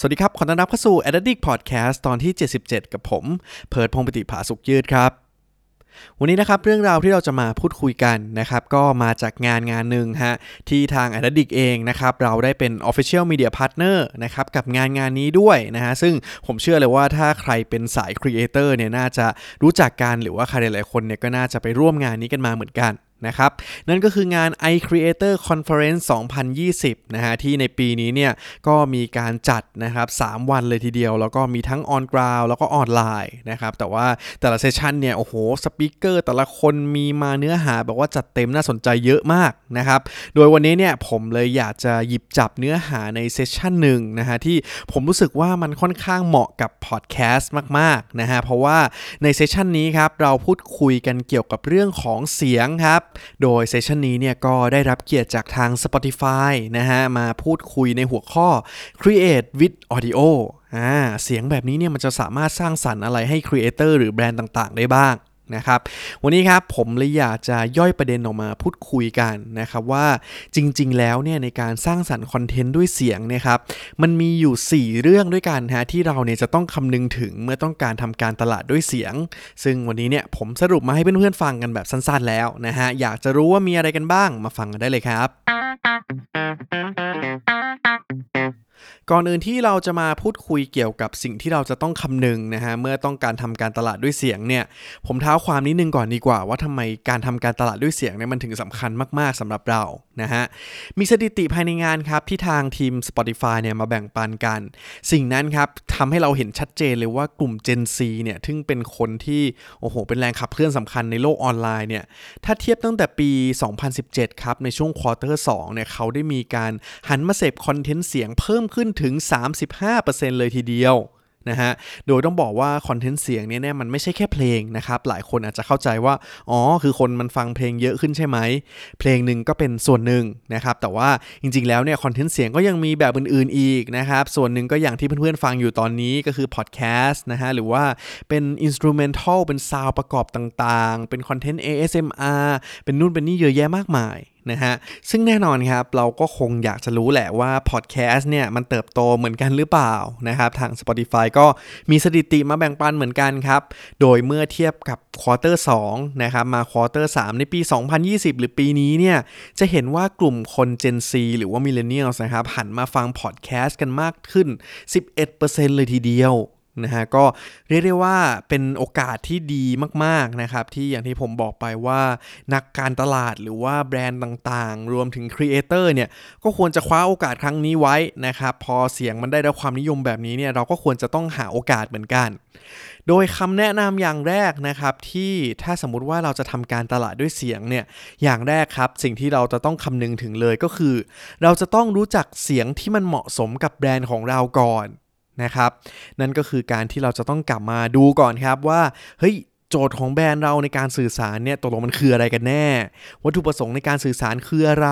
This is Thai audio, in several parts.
สวัสดีครับ ขอต้อนรับเข้าสู่ Addict Podcast ตอนที่ 77 กับผม เพิร์ดพงปฏิภาสุขยืดครับ วันนี้นะครับเรื่องราวที่เราจะมาพูดคุยกันนะครับ ก็มาจากงานงานหนึ่งฮะ ที่ทาง Addict เองนะครับ เราได้เป็น Official Media Partner นะครับ กับงานงานนี้ด้วยนะฮะ ซึ่งผมเชื่อเลยว่าถ้าใครเป็นสาย Creator เนี่ยน่าจะรู้จักกันหรือว่าใครหลายๆคนเนี่ยก็น่าจะไปร่วมงานนี้กันมาเหมือนกัน นะครับ นั่นก็คืองาน iCreator Conference 2020 นะฮะ ที่ในปีนี้เนี่ย ก็มีการจัดนะครับ 3 วันเลยทีเดียว แล้วก็มีทั้ง on ground แล้วก็ออนไลน์นะครับ แต่ว่าแต่ละ session เนี่ย โอ้โห speaker แต่ละคนมีมาเนื้อหาแบบว่าจัดเต็มน่าสนใจเยอะมากนะครับ โดยวันนี้เนี่ย ผมเลยอยากจะหยิบจับเนื้อหาใน session หนึ่งนะฮะ ที่ผมรู้สึกว่ามันค่อนข้างเหมาะกับพอดแคสต์มากๆนะฮะ เพราะว่าใน session นี้ครับ เราพูดคุยกันเกี่ยวกับเรื่องของเสียงครับโดย session นี้เนี่ยก็ได้รับเกียรติจากทาง Spotify นะฮะมาพูดคุยในหัวข้อ Create with Audio อ่าเสียงแบบนี้เนี่ยมันจะสามารถสร้างสรรค์อะไรให้ creator หรือแบรนด์ต่างๆ ได้บ้าง นะครับ วันนี้ครับผมเลยอยากจะย่อยประเด็นออกมาพูดคุยกันนะครับว่าจริง ๆ แล้วเนี่ยในการสร้างสรรค์คอนเทนต์ด้วยเสียงเนี่ยครับมันมีอยู่ 4 เรื่องด้วยกันฮะที่เราเนี่ยจะต้องคำนึงถึงเมื่อต้องการทำการตลาดด้วยเสียง ซึ่งวันนี้เนี่ยผมสรุปมาให้เพื่อนๆฟังกันแบบสั้นๆแล้วนะฮะอยากจะรู้ว่ามีอะไรกันบ้างมาฟังกันได้เลยครับ ก่อนอื่นที่เราจะมาพูดคุยเกี่ยวกับสิ่งที่เราจะต้องคำนึงนะฮะเมื่อต้องการทำการตลาดด้วยเสียงเนี่ยผมเท้าความนิดนึงก่อนดีกว่า ว่าทำไมการทำการตลาดด้วยเสียงเนี่ยมันถึงสำคัญมาก ๆสำหรับเรานะฮะมีสถิติภายในงานครับที่ทางทีม Spotify เนี่ยมาแบ่งปันกัน สิ่งนั้นครับทำให้เราเห็นชัดเจนเลยว่ากลุ่ม Gen Z เนี่ยซึ่งเป็นคนที่โอ้โหเป็นแรงขับเคลื่อนสำคัญในโลกออนไลน์เนี่ยถ้าเทียบตั้งแต่ปี 2017 ครับในช่วง quarter 2เนี่ยเขาได้มีการหันมาเสพคอนเทนต์เสียงเพิ่มขึ้นถึง 35%เลยทีเดียวนะฮะ โดยต้องบอกว่าคอนเทนต์เสียงเนี่ยมันไม่ใช่แค่เพลงนะครับ หลายคนอาจจะเข้าใจว่า อ๋อ คือคนมันฟังเพลงเยอะขึ้นใช่ไหม เพลงหนึ่งก็เป็นส่วนหนึ่งนะครับ แต่ว่าจริงๆ แล้วเนี่ยคอนเทนต์เสียงก็ยังมีแบบอื่นๆอีกนะครับ ส่วนหนึ่งก็อย่างที่เพื่อนๆ ฟังอยู่ตอนนี้ก็คือพอดแคสต์นะฮะ หรือว่าเป็น instrumental เป็น sound ประกอบต่างๆ เป็นคอนเทนต์ ASMR เป็นนู่นเป็นนี่เยอะแยะมากมาย นะฮะซึ่งแน่นอนครับเราก็คงอยากจะรู้แหละว่าพอดแคสต์เนี่ยมันเติบโตเหมือนกันหรือเปล่านะครับทาง Spotify ก็มีสถิติมาแบ่งปันเหมือนกันครับ โดยเมื่อเทียบกับ quarter 2นะครับมา quarter 3ในปี 2020 หรือปีนี้เนี่ยจะเห็นว่ากลุ่มคน Gen Z หรือว่า Millennials นะครับหันมาฟังพอดแคสต์กันมากขึ้น 11%เลยทีเดียว นะฮะก็เรียกได้ว่าเป็นโอกาสที่ดีมากๆนะครับที่อย่างที่ผมบอกไปว่านักการตลาดหรือว่าแบรนด์ต่างๆ รวมถึง creator เนี่ยก็ควรจะคว้าโอกาสครั้งนี้ไว้นะครับพอเสียงมันได้รับความนิยมแบบนี้เนี่ยเราก็ควรจะต้องหาโอกาสเหมือนกัน โดยคำแนะนำอย่างแรกนะครับที่ถ้าสมมุติว่าเราจะทำการตลาดด้วยเสียงเนี่ยอย่างแรกครับสิ่งที่เราจะต้องคำนึงถึงเลยก็คือ เราจะต้องรู้จักเสียงที่มันเหมาะสมกับแบรนด์ของเราก่อน นะครับ นั่นก็คือการที่เราจะต้องกลับมาดูก่อนครับว่าเฮ้ยโจทย์ของแบรนด์เราในการสื่อสารเนี่ยตกลงมันคืออะไรกันแน่ วัตถุประสงค์ในการสื่อสารคืออะไร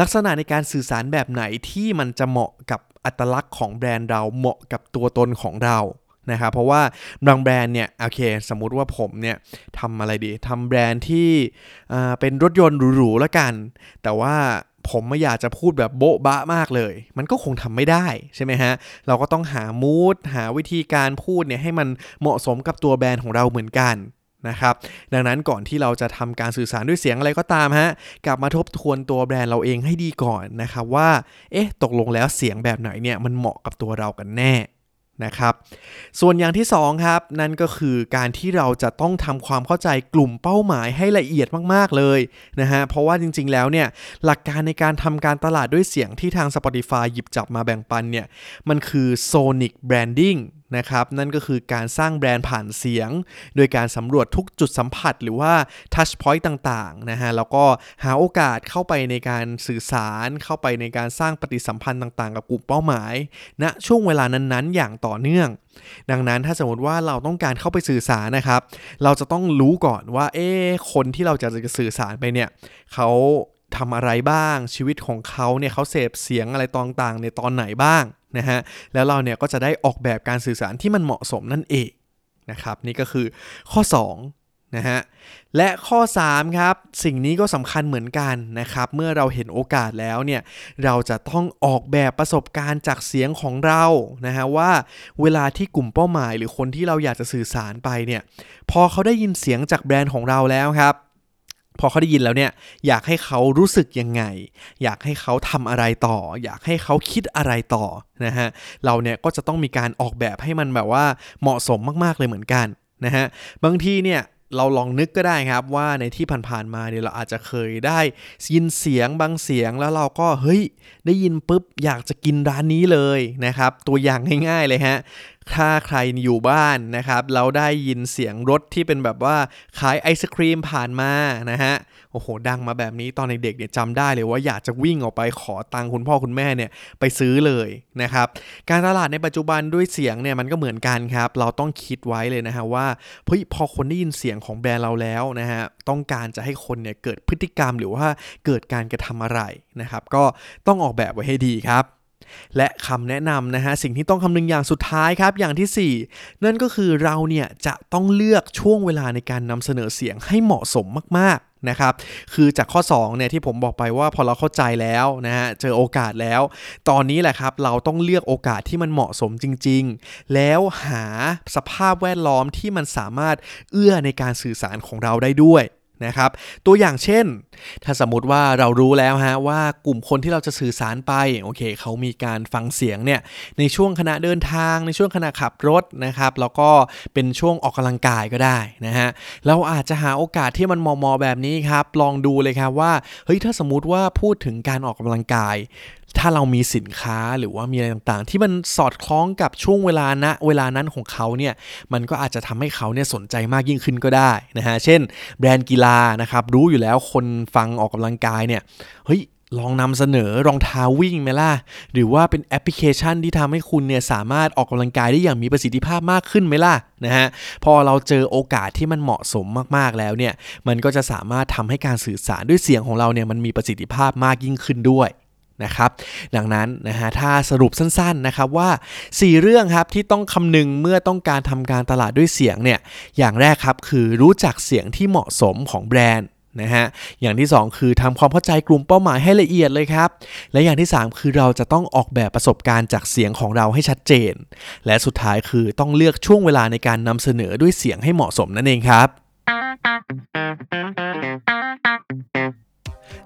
ลักษณะในการสื่อสารแบบไหนที่มันจะเหมาะกับอัตลักษณ์ของแบรนด์เราเหมาะกับตัวตนของเรานะครับเพราะว่าบางแบรนด์เนี่ยโอเค สมมุติว่าผมเนี่ยทำอะไรดีทำแบรนด์ที่เป็นรถยนต์หรูๆแล้วกัน แต่ว่า ผมไม่อยากจะพูดแบบโบ๊ะบะมากเลย มันก็คงทำไม่ได้ใช่ไหมฮะ เราก็ต้องหามูดหาวิธีการพูดเนี่ยให้มันเหมาะสมกับตัวแบรนด์ของเราเหมือนกันนะครับดังนั้นก่อนที่เราจะทำการสื่อสารด้วยเสียงอะไรก็ตามฮะกลับมาทบทวนตัวแบรนด์เราเองให้ดีก่อนนะครับว่า เอ๊ะ ตกลงแล้วเสียงแบบไหนเนี่ยมันเหมาะกับตัวเรากันแน่ นะครับ ส่วนอย่างที่2ครับนั่นก็คือการที่เราจะต้องทำความเข้าใจกลุ่มเป้าหมายให้ละเอียดมากๆเลยนะฮะเพราะว่าจริงๆแล้วเนี่ยหลักการในการทำการตลาดด้วยเสียงที่ทาง Spotify หยิบจับมาแบ่งปันเนี่ยมันคือ Sonic Branding นะครับนั่นก็คือการสร้างแบรนด์ผ่านเสียง โดยการสำรวจทุกจุดสัมผัสหรือว่าทัชพอยต์ต่างๆนะฮะแล้วก็หาโอกาสเข้าไปในการสื่อสารเข้าไปในการสร้างปฏิสัมพันธ์ต่างๆ กับกลุ่มเป้าหมายณนะช่วงเวลานั้นๆ อย่างต่อเนื่อง ดังนั้นถ้าสมมติว่าเราต้องการเข้าไปสื่อสารนะครับ เราจะต้องรู้ก่อนว่าเอ๊คนที่เราจะจะสื่อสารไปเนี่ยเขา ทำอะไรบ้าง ชีวิตของเขาเนี่ยเขาเสพเสียงอะไรต่างๆในตอนไหนบ้างนะฮะแล้วเราเนี่ยก็จะได้ออกแบบการสื่อสารที่มันเหมาะสมนั่นเองนะครับนี่ก็คือข้อ2นะฮะและข้อ3ครับสิ่งนี้ก็สำคัญเหมือนกันนะครับเมื่อเราเห็นโอกาสแล้วเนี่ยเราจะต้องออกแบบประสบการณ์จากเสียงของเรานะฮะว่าเวลาที่กลุ่มเป้าหมาย หรือคนที่เราอยากจะสื่อสารไปเนี่ยพอเขาได้ยินเสียงจากแบรนด์ของเราแล้วครับ พอเขาได้ยินแล้วเนี่ยอยากให้เขารู้สึกยังไง อยากให้เขาทำอะไรต่อ อยากให้เขาคิดอะไรต่อนะฮะเราเนี่ยก็จะต้องมีการออกแบบให้มันแบบว่าเหมาะสมมากๆเลยเหมือนกันนะฮะบางทีเนี่ยเราลองนึกก็ได้ครับว่าในที่ผ่านๆมาเนี่ยเราอาจจะเคยได้ยินเสียงบางเสียงแล้วเราก็เฮ้ยได้ยินปุ๊บอยากจะกินร้านนี้เลยนะครับตัวอย่างง่ายๆเลยฮะ ถ้าใครอยู่บ้านนะครับเราได้ยินเสียงรถที่เป็นแบบว่าขายไอศครีมผ่านมานะฮะโอ้โห ดังมาแบบนี้ตอนเด็กๆเนี่ยจำได้เลยว่าอยากจะวิ่งออกไปขอตังคุณพ่อคุณแม่เนี่ยไปซื้อเลยนะครับ การตลาดในปัจจุบันด้วยเสียงเนี่ยมันก็เหมือนกันครับ เราต้องคิดไว้เลยนะฮะว่าเฮ้ยพอคนได้ยินเสียงของแบรนด์เราแล้วนะฮะต้องการจะให้คนเนี่ยเกิดพฤติกรรมหรือว่าเกิดการกระทำอะไรนะครับ ก็ต้องออกแบบไว้ให้ดีครับ และคำแนะนำนะฮะสิ่งที่ต้องคำนึงอย่างสุดท้ายครับอย่างที่ 4 นั่นก็คือเราเนี่ยจะต้องเลือกช่วงเวลาในการนำเสนอเสียงให้เหมาะสมมากๆนะครับคือจากข้อ2เนี่ยที่ผมบอกไปว่าพอเราเข้าใจแล้วนะฮะเจอโอกาสแล้ว ตอนนี้แหละครับเราต้องเลือกโอกาสที่มันเหมาะสมจริง ๆ แล้วหาสภาพแวดล้อมที่มันสามารถเอื้อในการสื่อสารของเราได้ด้วย นะครับ ตัวอย่างเช่น ถ้าสมมติว่าเรารู้แล้วฮะว่ากลุ่มคนที่เราจะสื่อสารไปโอเคเขามีการฟังเสียงเนี่ยในช่วงขณะเดินทาง ในช่วงขณะขับรถนะครับแล้วก็เป็นช่วงออกกำลังกายก็ได้นะฮะเราอาจจะหาโอกาสที่มันมอมอแบบนี้ครับลองดูเลยครับว่าเฮ้ยถ้าสมมติว่าพูดถึงการออกกำลังกาย ถ้าเรามีสินค้าหรือว่ามีอะไรต่างๆ ที่มันสอดคล้องกับช่วงเวลาณเวลานั้นของเขาเนี่ยมันก็อาจจะทำให้เขาเนี่ยสนใจมากยิ่งขึ้นก็ได้นะฮะเช่น แบรนด์กีฬานะครับรู้อยู่แล้วคนฟังออกกำลังกายเนี่ยเฮ้ยลองนำเสนอรองเท้าวิ่งไหมล่ะ หรือว่าเป็นแอปพลิเคชันที่ทำให้คุณเนี่ยสามารถออกกำลังกายได้อย่างมีประสิทธิภาพมากขึ้นไหมล่ะนะฮะพอเราเจอโอกาสที่มันเหมาะสมมากๆแล้วเนี่ยมันก็จะสามารถทำให้การสื่อสารด้วยเสียงของเราเนี่ยมันมีประสิทธิภาพมากยิ่งขึ้นด้วย นะครับ ดังนั้นนะฮะถ้าสรุปสั้นๆนะครับว่า 4 เรื่องครับที่ต้องคำนึงเมื่อต้องการทำการตลาดด้วยเสียงเนี่ยอย่างแรกครับคือรู้จักเสียงที่เหมาะสมของแบรนด์นะฮะอย่างที่ 2 คือทำความเข้าใจกลุ่มเป้าหมายให้ละเอียดเลยครับ และอย่างที่ 3 คือเราจะต้องออกแบบประสบการณ์จากเสียงของเราให้ชัดเจน และสุดท้ายคือต้องเลือกช่วงเวลาในการนำเสนอด้วยเสียงให้เหมาะสมนั่นเองครับ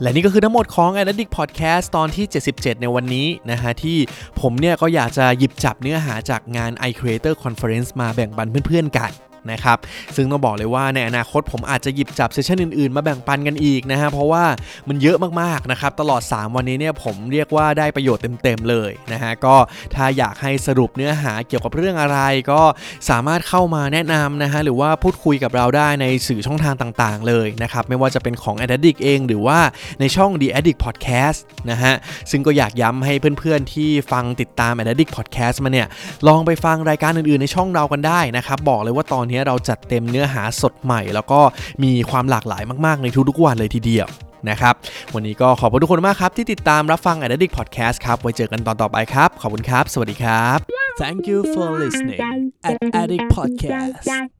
และนี่ก็คือทั้งหมดของ a d d i c t Podcast ตอนที่ 77 ในวันนี้นะฮะที่ผมเนี่ยก็อยากจะหยิบจับเนื้อหาจากงาน iCreator Conference มาแบ่งปันเพื่อนๆกัน นะครับ ซึ่งต้องบอกเลยว่าในอนาคตผมอาจจะหยิบจับเซสชันอื่นๆ มาแบ่งปันกันอีกนะฮะ เพราะว่ามันเยอะมากๆนะครับ ตลอด 3 วันนี้เนี่ยผมเรียกว่าได้ประโยชน์เต็มๆเลยนะฮะ ก็ถ้าอยากให้สรุปเนื้อหาเกี่ยวกับเรื่องอะไร ก็สามารถเข้ามาแนะนำนะฮะ หรือว่าพูดคุยกับเราได้ในสื่อช่องทางต่างๆ เลยนะครับ ไม่ว่าจะเป็นของ Addict เอง หรือว่าในช่อง The Addict Podcast นะฮะ ซึ่งก็อยากย้ำให้เพื่อนๆที่ฟังติดตาม Addict Podcast มาเนี่ย ลองไปฟังรายการอื่นๆในช่องเรากันได้นะครับ บอกเลยว่าตอนนี้เราจัดเต็มเนื้อหาสดใหม่ แล้วก็มีความหลากหลายมากๆในทุกๆวันเลยทีเดียวนะครับ วันนี้ก็ขอบคุณทุกคนมากครับ ที่ติดตามรับฟัง Addict Podcast ครับ ไว้เจอกันตอนต่อไปครับ ขอบคุณครับ สวัสดีครับ Thank you for listening at Addict Podcast